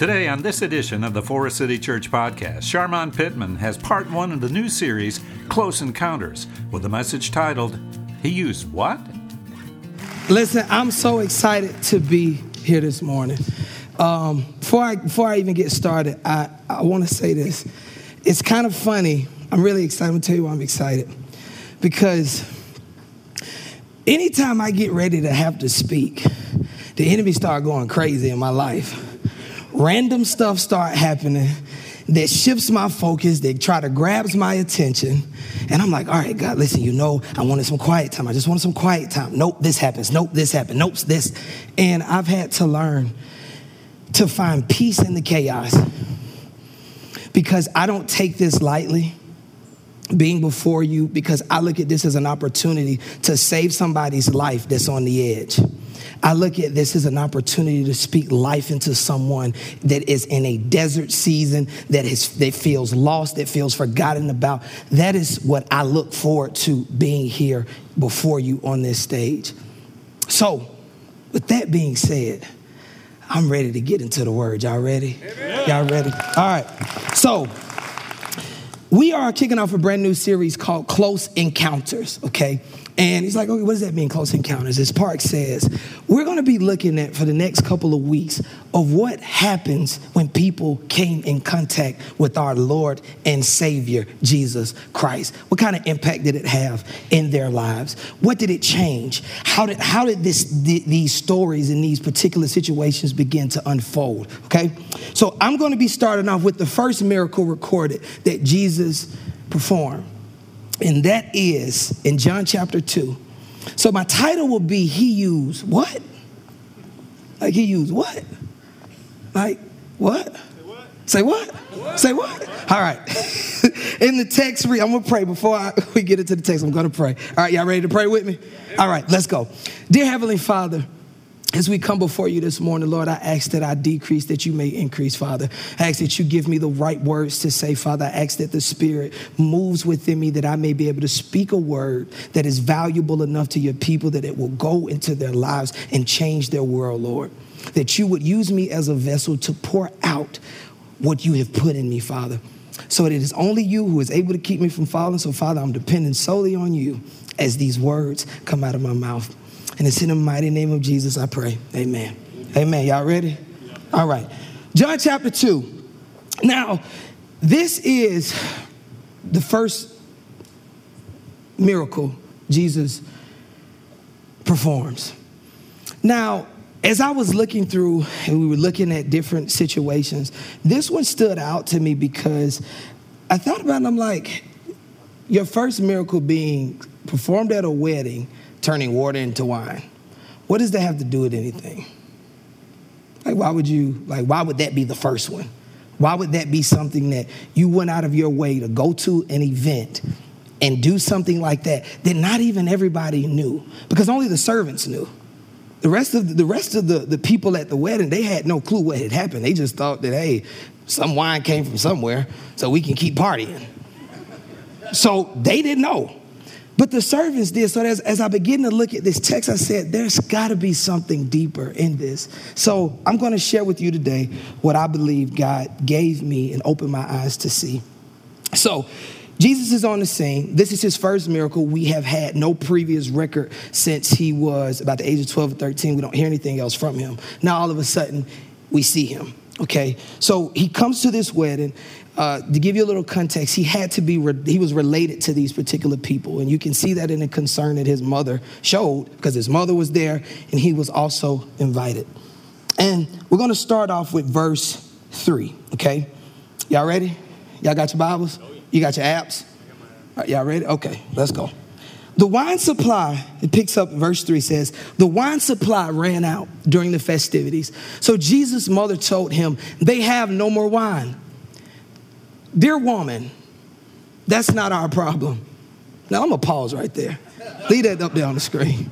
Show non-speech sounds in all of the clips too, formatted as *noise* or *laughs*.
Today, on this edition of the Forest City Church podcast, Sharmon Pittman has part one of the new series, Close Encounters, with a message titled, He Used What? Listen, I'm so excited to be here this morning. Um, before, I, before I even get started, I, I want to say this. It's kind of funny. I'm really excited. I'm tell you why I'm excited. Because anytime I get ready to have to speak, the enemy start going crazy in my life random stuff start happening that shifts my focus, that try to grabs my attention. And I'm like, all right, God, listen, you know, I wanted some quiet time. I just wanted some quiet time. Nope, this happens. Nope, this happened. Nope, this. And I've had to learn to find peace in the chaos because I don't take this lightly being before you because I look at this as an opportunity to save somebody's life that's on the edge. I look at this as an opportunity to speak life into someone that is in a desert season, that, is, that feels lost, that feels forgotten about. That is what I look forward to being here before you on this stage. So, with that being said, I'm ready to get into the word. Y'all ready? Amen. Y'all ready? All right. So, we are kicking off a brand new series called Close Encounters, okay? And he's like, okay, what does that mean, close encounters? As Park says, we're going to be looking at for the next couple of weeks of what happens when people came in contact with our Lord and Savior, Jesus Christ. What kind of impact did it have in their lives? What did it change? How did, how did this, these stories in these particular situations begin to unfold? Okay? So I'm going to be starting off with the first miracle recorded that Jesus performed and that is in John chapter 2. So my title will be He used what? Like he used what? Like what? Say what? Say what? All right. *laughs* in the text, I'm going to pray before I, *laughs* we get into the text. I'm going to pray. All right, y'all ready to pray with me? All right, let's go. Dear Heavenly Father, as we come before you this morning, Lord, I ask that I decrease, that you may increase, Father. I ask that you give me the right words to say, Father. I ask that the Spirit moves within me, that I may be able to speak a word that is valuable enough to your people, that it will go into their lives and change their world, Lord. That you would use me as a vessel to pour out what you have put in me, Father. So that it is only you who is able to keep me from falling. So, Father, I'm depending solely on you as these words come out of my mouth. And it's in the mighty name of Jesus I pray. Amen. Amen. Y'all ready? All right. John chapter 2. Now, this is the first miracle Jesus performs. Now, as I was looking through and we were looking at different situations, this one stood out to me because I thought about it, I'm like, your first miracle being performed at a wedding turning water into wine. What does that have to do with anything? Like, why would you, like, why would that be the first one? Why would that be something that you went out of your way to go to an event and do something like that that not even everybody knew? Because only the servants knew. The rest of the, the rest of the, the people at the wedding, they had no clue what had happened. They just thought that, hey, some wine came from somewhere, so we can keep partying. So they didn't know. But the servants did. So as, as I begin to look at this text, I said, there's got to be something deeper in this. So I'm going to share with you today what I believe God gave me and opened my eyes to see. So, Jesus is on the scene. This is his first miracle. We have had no previous record since he was about the age of 12 or 13. We don't hear anything else from him. Now, all of a sudden, we see him. Okay, so he comes to this wedding uh, to give you a little context, he had to be, re- he was related to these particular people. And you can see that in the concern that his mother showed because his mother was there and he was also invited. And we're going to start off with verse three, okay? Y'all ready? Y'all got your Bibles? You got your apps? Y'all ready? Okay, let's go. The wine supply, it picks up verse 3 says, the wine supply ran out during the festivities. So Jesus' mother told him, they have no more wine. Dear woman, that's not our problem. Now I'm gonna pause right there. Leave that up there on the screen.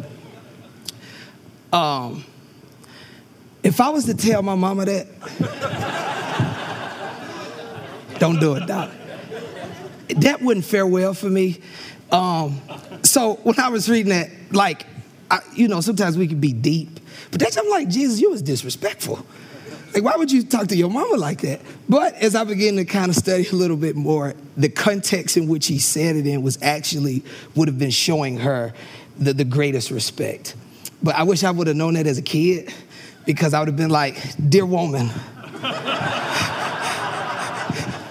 Um, if I was to tell my mama that, *laughs* don't do it, Doc. That wouldn't fare well for me. Um, so when I was reading that, like, I, you know, sometimes we can be deep, but that's I'm like, Jesus, you was disrespectful. Like, why would you talk to your mama like that? But as I began to kind of study a little bit more, the context in which he said it in was actually would have been showing her the, the greatest respect. But I wish I would have known that as a kid because I would have been like, Dear woman, *laughs*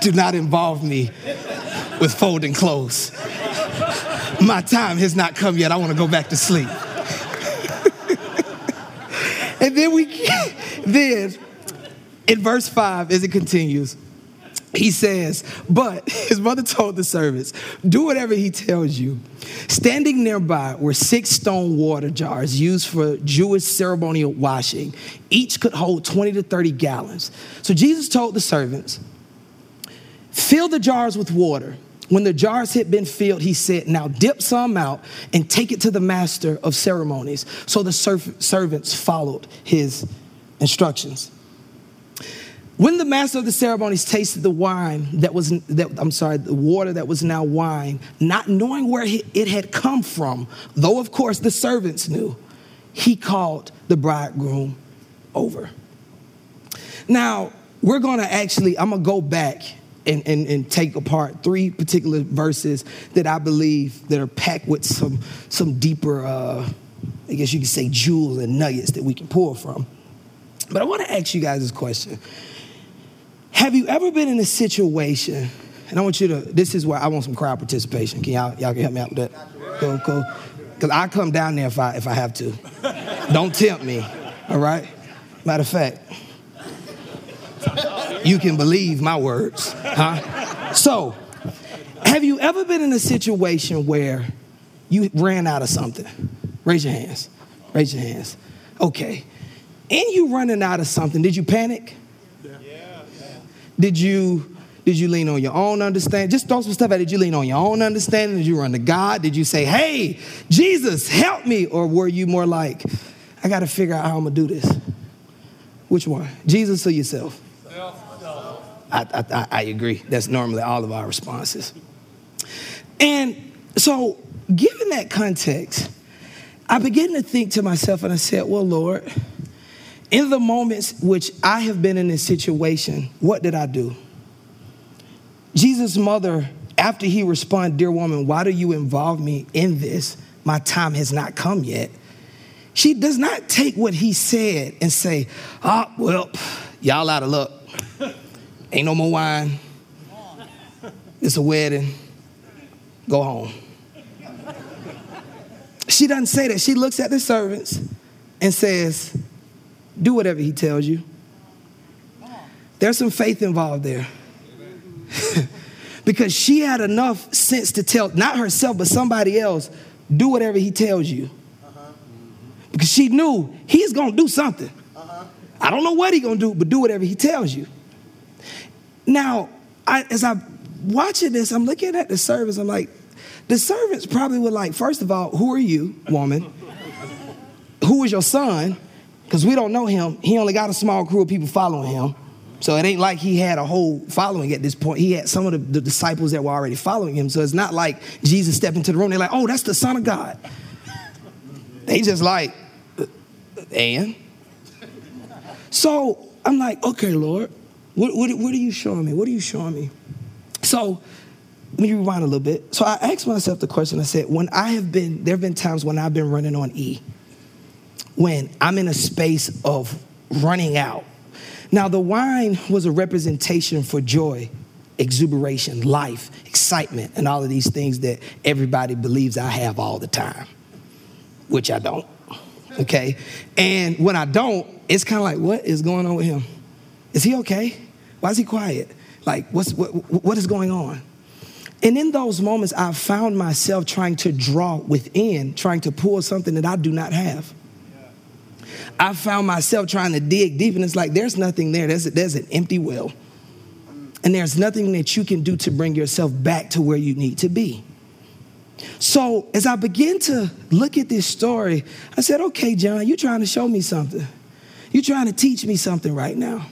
do not involve me with folding clothes. My time has not come yet. I want to go back to sleep. *laughs* and then we, *laughs* then in verse 5, as it continues, he says, But *laughs* his mother told the servants, Do whatever he tells you. Standing nearby were six stone water jars used for Jewish ceremonial washing. Each could hold 20 to 30 gallons. So Jesus told the servants, Fill the jars with water. When the jars had been filled, he said, Now dip some out and take it to the master of ceremonies. So the servants followed his instructions. When the master of the ceremonies tasted the wine that was, that, I'm sorry, the water that was now wine, not knowing where it had come from, though of course the servants knew, he called the bridegroom over. Now, we're gonna actually, I'm gonna go back and, and, and take apart three particular verses that I believe that are packed with some, some deeper, uh, I guess you could say, jewels and nuggets that we can pull from. But I wanna ask you guys this question. Have you ever been in a situation, and I want you to, this is where I want some crowd participation. Can y'all, y'all can help me out with that? Cool, cool. Because I come down there if I, if I have to. Don't tempt me, all right? Matter of fact, you can believe my words, huh? So, have you ever been in a situation where you ran out of something? Raise your hands. Raise your hands. Okay. In you running out of something, did you panic? Yeah. yeah. Did you did you lean on your own understanding? Just throw some stuff it. Did you lean on your own understanding? Did you run to God? Did you say, hey, Jesus, help me? Or were you more like, I got to figure out how I'm to do this? Which one? Jesus or yourself? I, I, I agree. That's normally all of our responses. And so, given that context, I began to think to myself and I said, well, Lord, in the moments which I have been in this situation, what did I do? Jesus' mother, after he responded, Dear woman, why do you involve me in this? My time has not come yet. She does not take what he said and say, Ah, oh, well, y'all out of luck. Ain't no more wine. It's a wedding. Go home. She doesn't say that. She looks at the servants and says, do whatever he tells you. There's some faith involved there. *laughs* because she had enough sense to tell, not herself, but somebody else, do whatever he tells you. Because she knew he's gonna do something. I don't know what he's gonna do, but do whatever he tells you. Now, I, as I'm watching this, I'm looking at the servants, I'm like, the servants probably were like, first of all, who are you, woman? who is your son? because we don't know him. He only got a small crew of people following him. So it ain't like he had a whole following at this point. He had some of the, the, disciples that were already following him. So it's not like Jesus stepped into the room. They're like, oh, that's the Son of God. They just like, uh, and? So I'm like, okay, Lord, what, what, what are you showing me? What are you showing me? So let me rewind a little bit. So I asked myself the question I said, when I have been, there have been times when I've been running on E when I'm in a space of running out. Now, the wine was a representation for joy, exuberation, life, excitement, and all of these things that everybody believes I have all the time, which I don't. Okay? And when I don't, it's kind of like, what is going on with him? Is he okay? Why is he quiet? Like, what's, what, what is going on? And in those moments, I found myself trying to draw within, trying to pull something that I do not have. I found myself trying to dig deep, and it's like there's nothing there. There's, a, there's an empty well. And there's nothing that you can do to bring yourself back to where you need to be. So as I begin to look at this story, I said, okay, John, you're trying to show me something. You're trying to teach me something right now.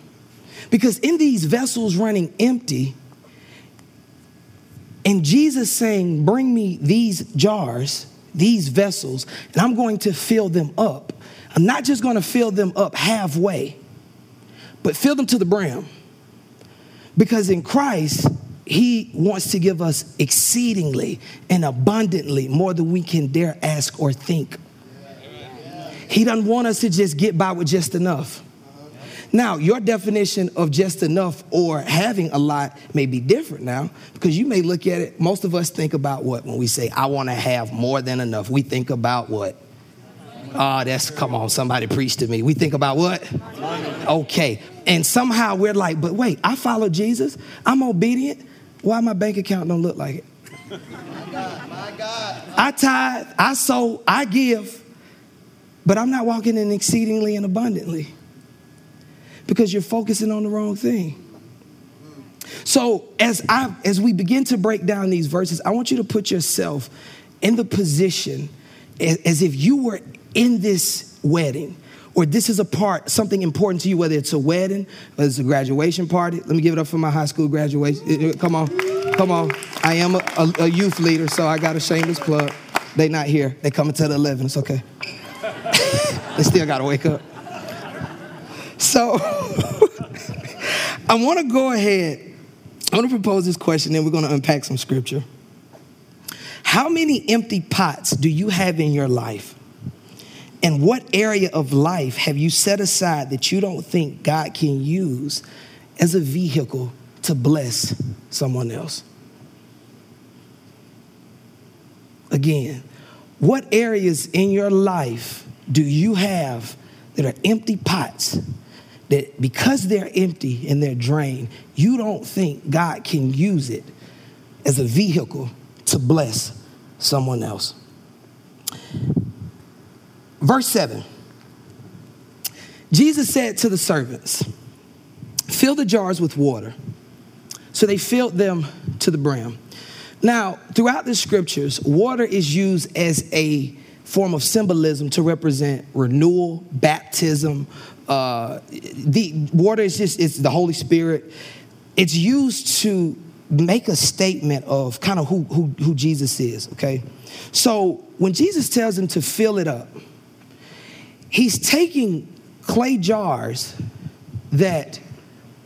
Because in these vessels running empty, and Jesus saying, Bring me these jars, these vessels, and I'm going to fill them up. I'm not just going to fill them up halfway, but fill them to the brim. Because in Christ, he wants to give us exceedingly and abundantly more than we can dare ask or think. He doesn't want us to just get by with just enough. Now, your definition of just enough or having a lot may be different now because you may look at it. Most of us think about what when we say, I want to have more than enough. We think about what? Oh, that's, come on, somebody preach to me. We think about what? Okay. And somehow we're like, but wait, I follow Jesus. I'm obedient. Why my bank account don't look like it? My God, my God. I tithe, I sow, I give, but I'm not walking in exceedingly and abundantly because you're focusing on the wrong thing. So as I as we begin to break down these verses, I want you to put yourself in the position as, if you were in this wedding or this is a part, something important to you, whether it's a wedding, whether it's a graduation party. Let me give it up for my high school graduation. Eh, eh, come on, come on. I am a, a, a youth leader, so I got a shameless plug. They not here. They coming to the 11. It's okay. *laughs* they still got to wake up. So *laughs* I want to go ahead. I want to propose this question, then we're going to unpack some scripture. How many empty pots do you have in your life? And what area of life have you set aside that you don't think God can use as a vehicle to bless someone else? Again, what areas in your life do you have that are empty pots that because they're empty and they're drained, you don't think God can use it as a vehicle to bless someone else? Verse 7 Jesus said to the servants, Fill the jars with water. So they filled them to the brim. Now, throughout the scriptures, water is used as a form of symbolism to represent renewal, baptism. Uh, the water is just it's the Holy Spirit. It's used to make a statement of kind of who, who, who Jesus is, okay? So when Jesus tells them to fill it up, he's taking clay jars that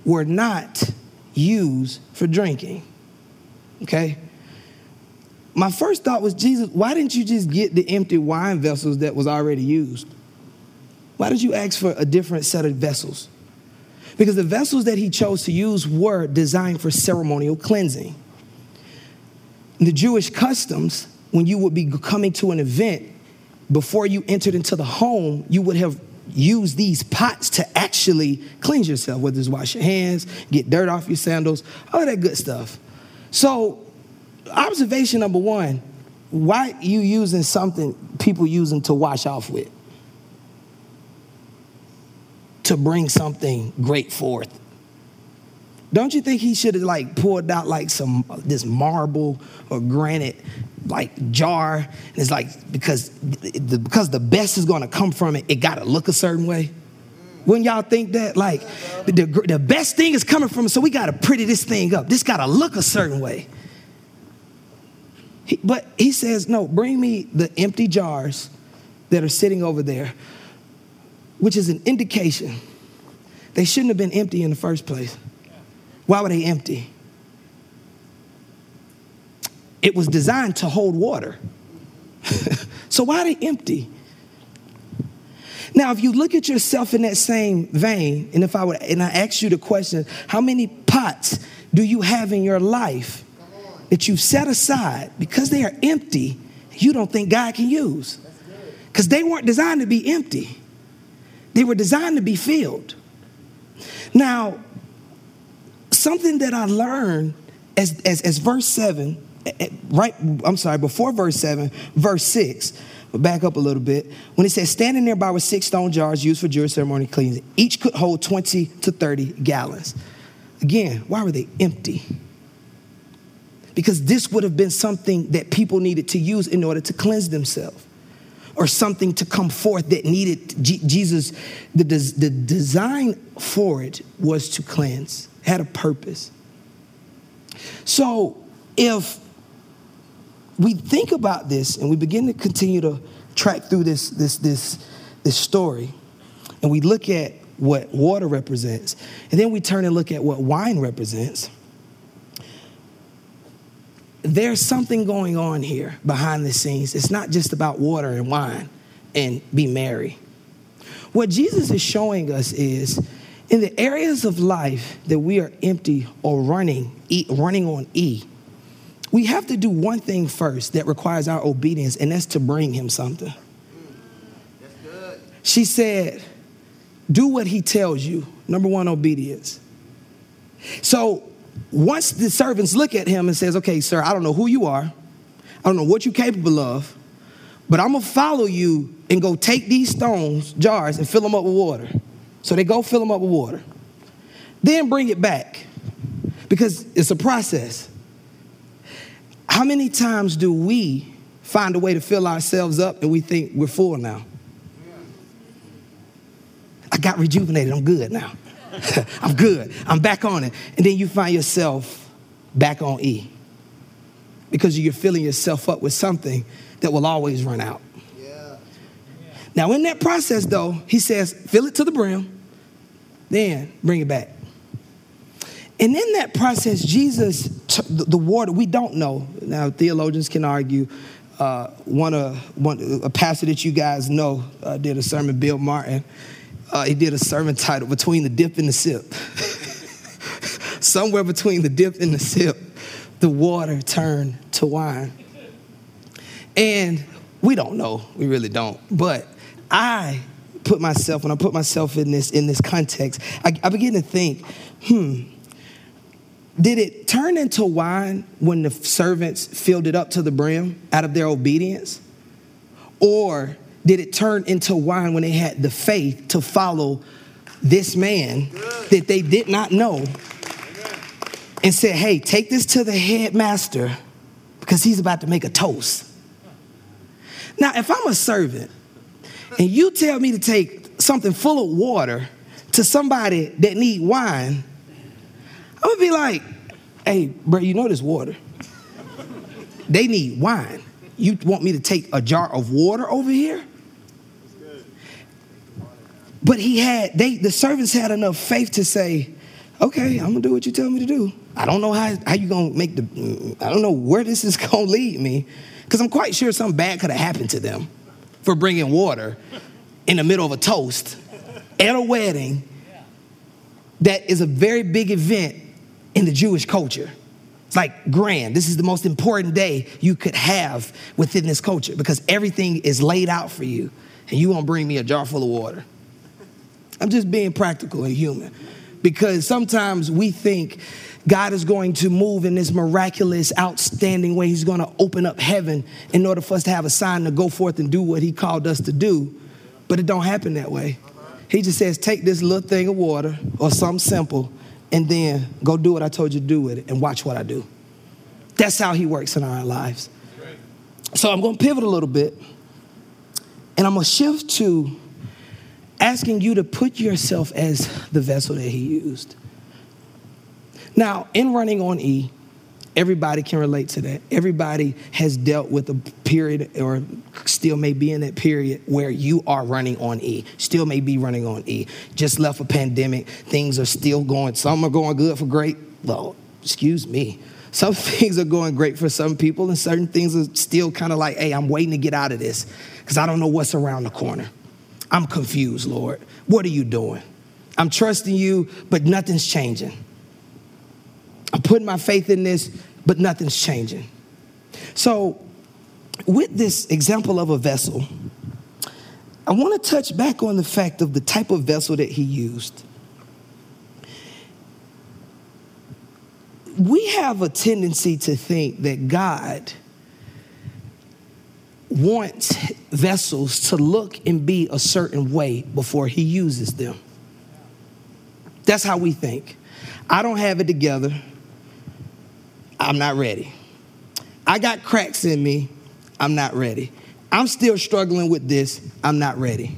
were not used for drinking. Okay? My first thought was, Jesus, why didn't you just get the empty wine vessels that was already used? Why did you ask for a different set of vessels? Because the vessels that he chose to use were designed for ceremonial cleansing. In the Jewish customs, when you would be coming to an event, before you entered into the home, you would have used these pots to actually cleanse yourself, whether it's wash your hands, get dirt off your sandals, all that good stuff. So, observation number one why you using something people using to wash off with? To bring something great forth. Don't you think he should have like poured out like some this marble or granite like jar. And it's like because the, because the best is going to come from it, it got to look a certain way. When y'all think that, like the, the best thing is coming from it, so we got to pretty this thing up. This got to look a certain way. But he says, no, bring me the empty jars that are sitting over there, which is an indication they shouldn't have been empty in the first place. Why were they empty? It was designed to hold water. *laughs* so why are they empty? Now, if you look at yourself in that same vein, and if I would, and I ask you the question, how many pots do you have in your life that you've set aside because they are empty, you don't think God can use? Because they weren't designed to be empty, they were designed to be filled. Now, something that I learned as, as, as verse 7 eh, eh, right, I'm sorry, before verse 7, verse 6. But back up a little bit. When it says, standing nearby were six stone jars used for Jewish ceremony cleansing. Each could hold 20 to 30 gallons. Again, why were they empty? Because this would have been something that people needed to use in order to cleanse themselves or something to come forth that needed Jesus. The, the design for it was to cleanse, had a purpose. So if we think about this and we begin to continue to track through this, this, this, this story, and we look at what water represents. And then we turn and look at what wine represents. There's something going on here behind the scenes. It's not just about water and wine and be merry. What Jesus is showing us is in the areas of life that we are empty or running, running on E, we have to do one thing first that requires our obedience, and that's to bring him something. She said, Do what he tells you. Number one, obedience. So once the servants look at him and says, Okay, sir, I don't know who you are, I don't know what you're capable of, but I'm gonna follow you and go take these stones, jars, and fill them up with water. So they go fill them up with water. Then bring it back because it's a process. How many times do we find a way to fill ourselves up and we think we're full now? I got rejuvenated. I'm good now. *laughs* I'm good. I'm back on it. And then you find yourself back on E because you're filling yourself up with something that will always run out. Yeah. Now, in that process, though, he says, fill it to the brim, then bring it back. And in that process, Jesus, the water, we don't know. Now, theologians can argue. Uh, one, uh, one, a pastor that you guys know uh, did a sermon, Bill Martin. Uh, he did a sermon titled Between the Dip and the Sip. *laughs* Somewhere between the dip and the sip, the water turned to wine. And we don't know, we really don't. But I put myself, when I put myself in this, in this context, I, I begin to think, hmm, did it turn into wine when the servants filled it up to the brim out of their obedience? Or did it turn into wine when they had the faith to follow this man that they did not know and said, hey, take this to the headmaster because he's about to make a toast? Now, if I'm a servant and you tell me to take something full of water to somebody that need wine, I'm gonna be like, hey, bro, you know this water. They need wine. You want me to take a jar of water over here? But he had, they the servants had enough faith to say, okay, I'm gonna do what you tell me to do. I don't know how, how you gonna make the, I don't know where this is *laughs* gonna lead me. Because I'm quite sure something bad could have happened to them for bringing water in the middle of a toast at a wedding that is a very big event in the Jewish culture. It's like grand. This is the most important day you could have within this culture because everything is laid out for you, and you won't bring me a jar full of water. I'm just being practical and human because sometimes we think God is going to move in this miraculous, outstanding way. He's going to open up heaven in order for us to have a sign to go forth and do what He called us to do. But it don't happen that way. He just says, take this little thing of water or something simple, and then go do what I told you to do with it, and watch what I do. That's how He works in our lives. So I'm going to pivot a little bit, and I'm going to shift to asking you to put yourself as the vessel that He used. Now, in running on E, everybody can relate to that. Everybody has dealt with a period or still may be in that period where you are running on E, still may be running on E. Just left a pandemic, things are still going, some are going good for great. Well, excuse me. Some *laughs* things are going great for some people, and certain things are still kind of like, hey, I'm waiting to get out of this because I don't know what's around the corner. I'm confused, Lord. What are you doing? I'm trusting you, but nothing's changing. I'm putting my faith in this, but nothing's changing. So, with this example of a vessel, I want to touch back on the fact of the type of vessel that he used. We have a tendency to think that God wants vessels to look and be a certain way before he uses them. That's how we think. I don't have it together. I'm not ready. I got cracks in me. I'm not ready. I'm still struggling with this. I'm not ready.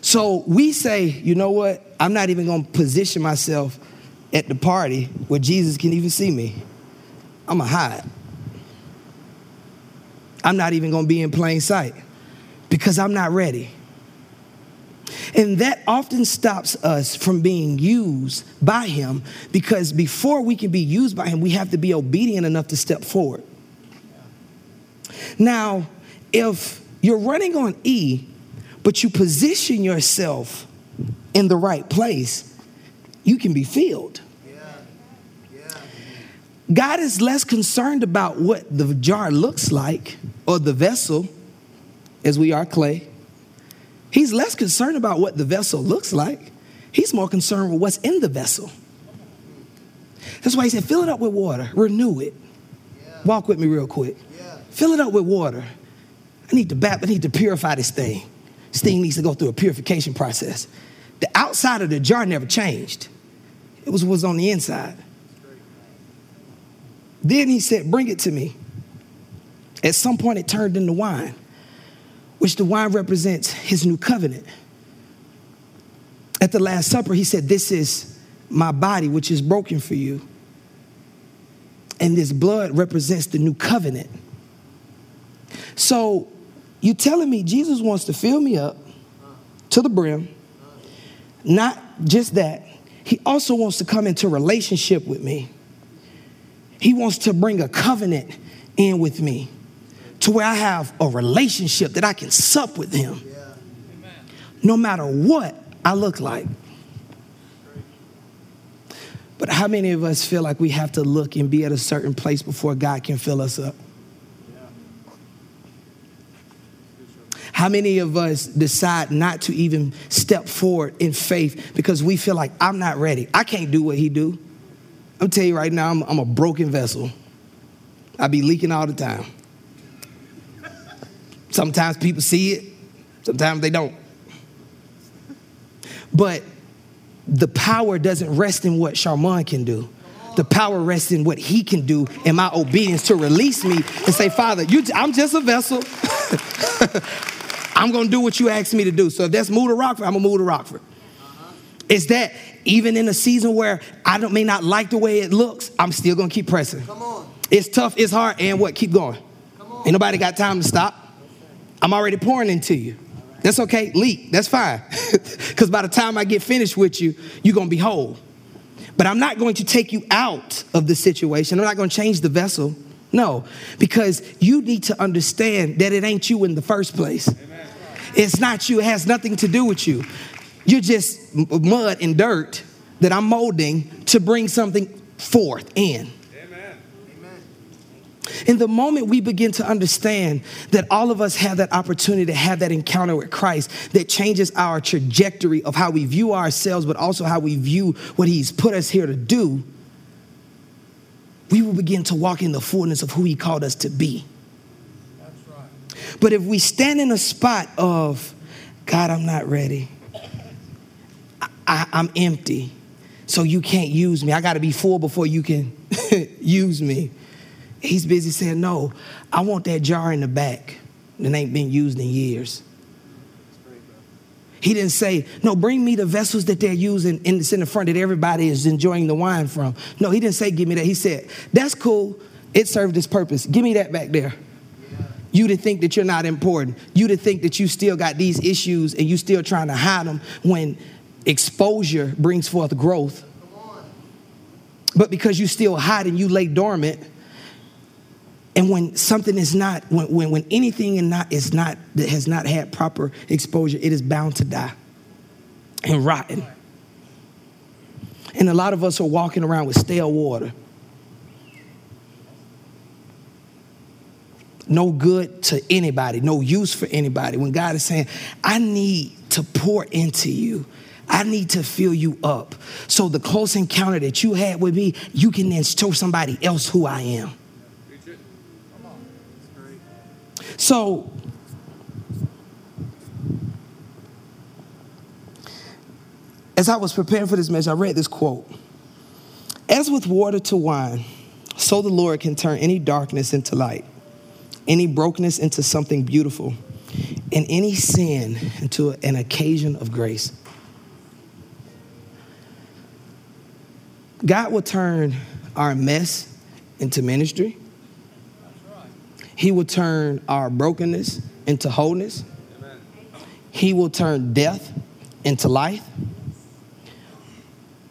So we say, you know what? I'm not even going to position myself at the party where Jesus can even see me. I'm going to hide. I'm not even going to be in plain sight because I'm not ready. And that often stops us from being used by Him because before we can be used by Him, we have to be obedient enough to step forward. Now, if you're running on E, but you position yourself in the right place, you can be filled. God is less concerned about what the jar looks like or the vessel, as we are clay. He's less concerned about what the vessel looks like. He's more concerned with what's in the vessel. That's why he said, fill it up with water, renew it. Walk with me real quick. Fill it up with water. I need to bap, I need to purify this thing. This thing needs to go through a purification process. The outside of the jar never changed. It was what was on the inside. Then he said, Bring it to me. At some point, it turned into wine, which the wine represents his new covenant. At the Last Supper, he said, This is my body, which is broken for you. And this blood represents the new covenant. So, you're telling me Jesus wants to fill me up to the brim? Not just that, he also wants to come into relationship with me. He wants to bring a covenant in with me to where I have a relationship that I can sup with him no matter what I look like. But how many of us feel like we have to look and be at a certain place before God can fill us up? How many of us decide not to even step forward in faith because we feel like I'm not ready? I can't do what he do. I'm tell you right now, I'm, I'm a broken vessel. I be leaking all the time. Sometimes people see it, sometimes they don't. But the power doesn't rest in what Charmon can do. The power rests in what he can do and my obedience to release me and say, Father, you, I'm just a vessel. *laughs* I'm gonna do what you asked me to do. So if that's move to Rockford, I'm gonna move to Rockford. Is that even in a season where I don't, may not like the way it looks, I'm still gonna keep pressing. Come on. It's tough, it's hard, and what? Keep going. Come on. Ain't nobody got time to stop. I'm already pouring into you. That's okay, leak, that's fine. *laughs* Because by the time I get finished with you, you're gonna be whole. But I'm not going to take you out of the situation. I'm not gonna change the vessel. No, because you need to understand that it ain't you in the first place. Amen. It's not you, it has nothing to do with you. You're just mud and dirt that I'm molding to bring something forth in. In the moment we begin to understand that all of us have that opportunity to have that encounter with Christ that changes our trajectory of how we view ourselves, but also how we view what He's put us here to do, we will begin to walk in the fullness of who He called us to be. That's Right. But if we stand in a spot of, God, I'm not ready, I, am empty, so you can't use me. I got to be full before you can *laughs* use me. He's busy saying, No, I want that jar in the back that ain't been used in years. He didn't say, No, bring me the vessels that they're using in, in the front that everybody is enjoying the wine from. No, he didn't say, Give me that. He said, That's cool. It served its purpose. Give me that back there. You to think that you're not important. You to think that you still got these issues and you still trying to hide them when exposure brings forth growth. But because you still hide and you lay dormant, and when something is not, when, when, when anything in not, is not, that has not had proper exposure, it is bound to die and rotten. And a lot of us are walking around with stale water. No good to anybody, no use for anybody. When God is saying, I need to pour into you. I need to fill you up. So the close encounter that you had with me, you can then show somebody else who I am. So, as I was preparing for this message, I read this quote As with water to wine, so the Lord can turn any darkness into light, any brokenness into something beautiful, and any sin into an occasion of grace. God will turn our mess into ministry. He will turn our brokenness into wholeness. He will turn death into life,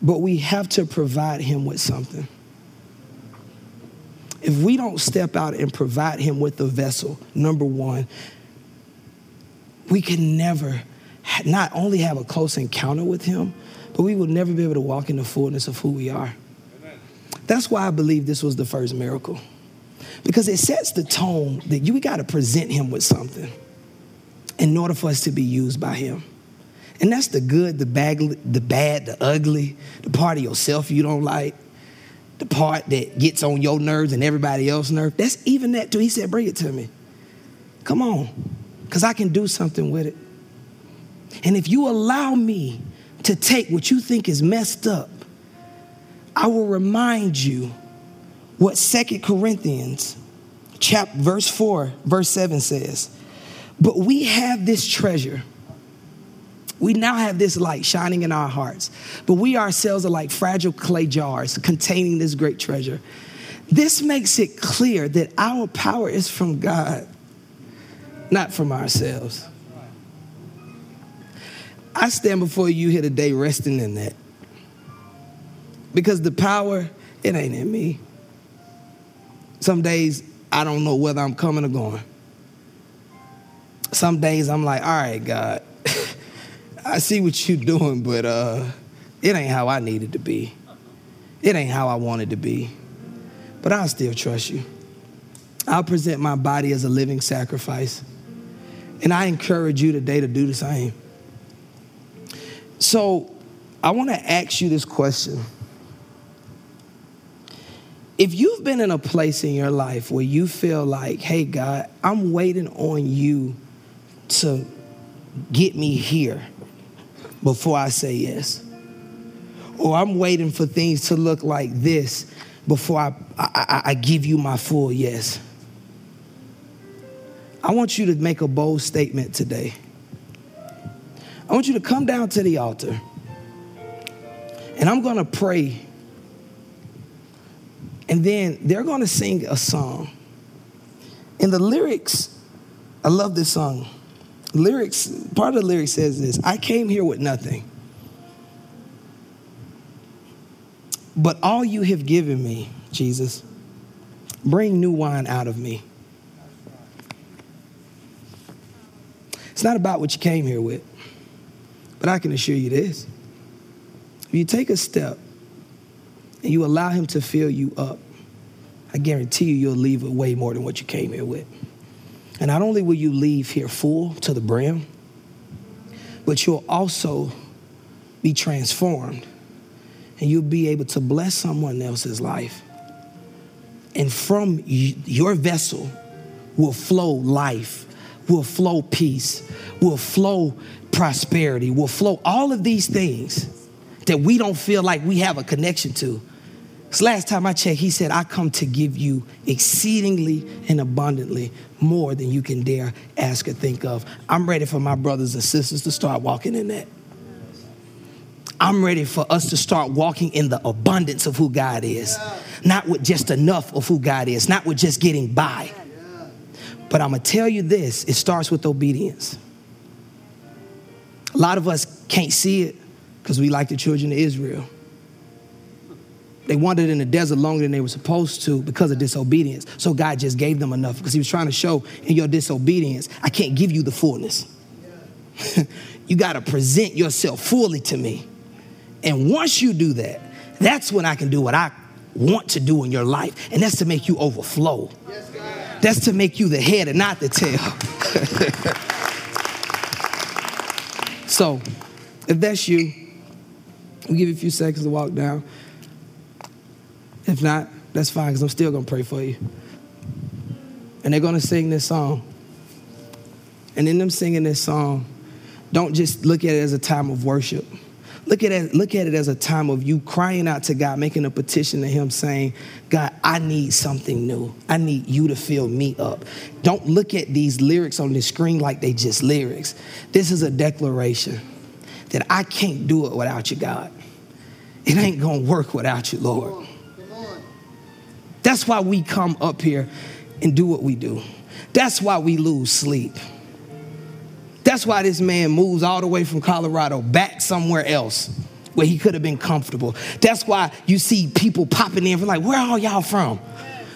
but we have to provide him with something. If we don't step out and provide him with a vessel, number one, we can never not only have a close encounter with him, but we will never be able to walk in the fullness of who we are. Amen. That's why I believe this was the first miracle. Because it sets the tone that you got to present him with something in order for us to be used by him. And that's the good, the bad, the bad, the ugly, the part of yourself you don't like, the part that gets on your nerves and everybody else's nerves. That's even that too. He said, bring it to me. Come on, because I can do something with it. And if you allow me to take what you think is messed up, I will remind you what Second Corinthians chapter verse 4, verse 7 says. But we have this treasure we now have this light shining in our hearts, but we ourselves are like fragile clay jars containing this great treasure. This makes it clear that our power is from God, not from ourselves. I stand before you here today resting in that. Because the power, it ain't in me. Some days I don't know whether I'm coming or going. Some days I'm like, all right, God, *laughs* I see what you're doing, but uh, it ain't how I needed to be. It ain't how I wanted to be. But I'll still trust you. I'll present my body as a living sacrifice. And I encourage you today to do the same. So I want to ask you this question. If you've been in a place in your life where you feel like, hey, God, I'm waiting on you to get me here before I say yes. Or I'm waiting for things to look like this before I, I, I give you my full yes. I want you to make a bold statement today. I want you to come down to the altar and I'm going to pray. And then they're going to sing a song. And the lyrics, I love this song lyrics, part of the lyric says this I came here with nothing. But all you have given me, Jesus, bring new wine out of me. It's not about what you came here with, but I can assure you this. If you take a step and you allow Him to fill you up, I guarantee you, you'll leave with way more than what you came here with. And not only will you leave here full to the brim, but you'll also be transformed and you'll be able to bless someone else's life. And from your vessel will flow life, will flow peace, will flow prosperity, will flow all of these things that we don't feel like we have a connection to. This last time I checked, he said, I come to give you exceedingly and abundantly more than you can dare ask or think of. I'm ready for my brothers and sisters to start walking in that. I'm ready for us to start walking in the abundance of who God is, not with just enough of who God is, not with just getting by. But I'm gonna tell you this it starts with obedience. A lot of us can't see it because we like the children of Israel. They wandered in the desert longer than they were supposed to because of disobedience. So God just gave them enough because He was trying to show in your disobedience, I can't give you the fullness. *laughs* you got to present yourself fully to me. And once you do that, that's when I can do what I want to do in your life. And that's to make you overflow. that's to make you the head and not the tail. *laughs* so, if that's you, we'll give you a few seconds to walk down. If not, that's fine because I'm still going to pray for you. And they're going to sing this song. And in them singing this song, don't just look at it as a time of worship. Look at it, look at it as a time of you crying out to God, making a petition to Him, saying, God, I need something new. I need you to fill me up. Don't look at these lyrics on the screen like they just lyrics. This is a declaration that I can't do it without you, God. It ain't gonna work without you, Lord. That's why we come up here and do what we do. That's why we lose sleep. That's why this man moves all the way from Colorado back somewhere else where he could have been comfortable. That's why you see people popping in for like, where are y'all from?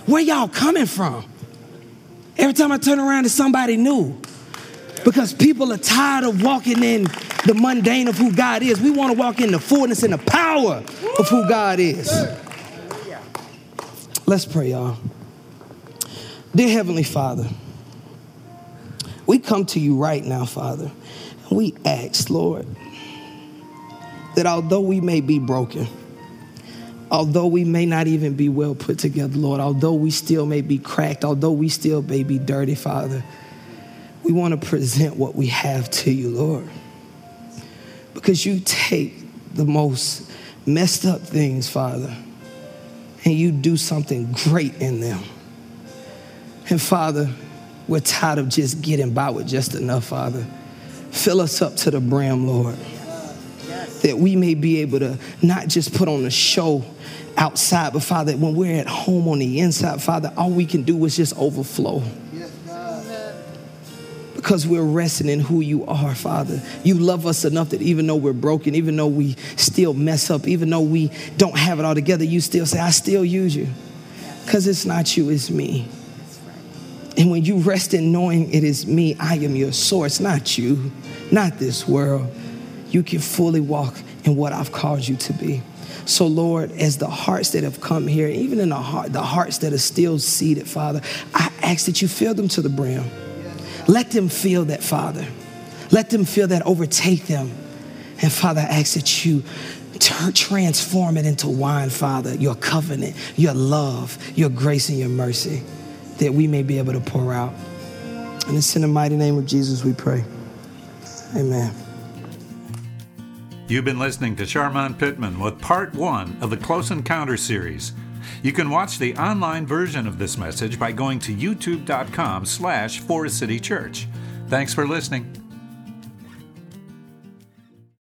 Where y'all coming from? Every time I turn around, it's somebody new. Because people are tired of walking in the mundane of who God is. We want to walk in the fullness and the power of who God is. Let's pray, y'all. Dear Heavenly Father, we come to you right now, Father, and we ask, Lord, that although we may be broken, although we may not even be well put together, Lord, although we still may be cracked, although we still may be dirty, Father, we want to present what we have to you, Lord. Because you take the most messed up things, Father, and you do something great in them. And Father, we're tired of just getting by with just enough, Father. Fill us up to the brim, Lord. That we may be able to not just put on a show outside, but Father, when we're at home on the inside, Father, all we can do is just overflow. Because we're resting in who you are, Father. You love us enough that even though we're broken, even though we still mess up, even though we don't have it all together, you still say, I still use you. Because it's not you, it's me. And when you rest in knowing it is me, I am your source, not you, not this world, you can fully walk in what I've called you to be. So, Lord, as the hearts that have come here, even in the heart, the hearts that are still seated, Father, I ask that you fill them to the brim. Let them feel that, Father. Let them feel that overtake them. And Father, I ask that you transform it into wine, Father, your covenant, your love, your grace, and your mercy, that we may be able to pour out. And it's in the mighty name of Jesus we pray. Amen. You've been listening to Charmant Pittman with part one of the Close Encounter series. You can watch the online version of this message by going to youtube.com slash Forest City Church. Thanks for listening.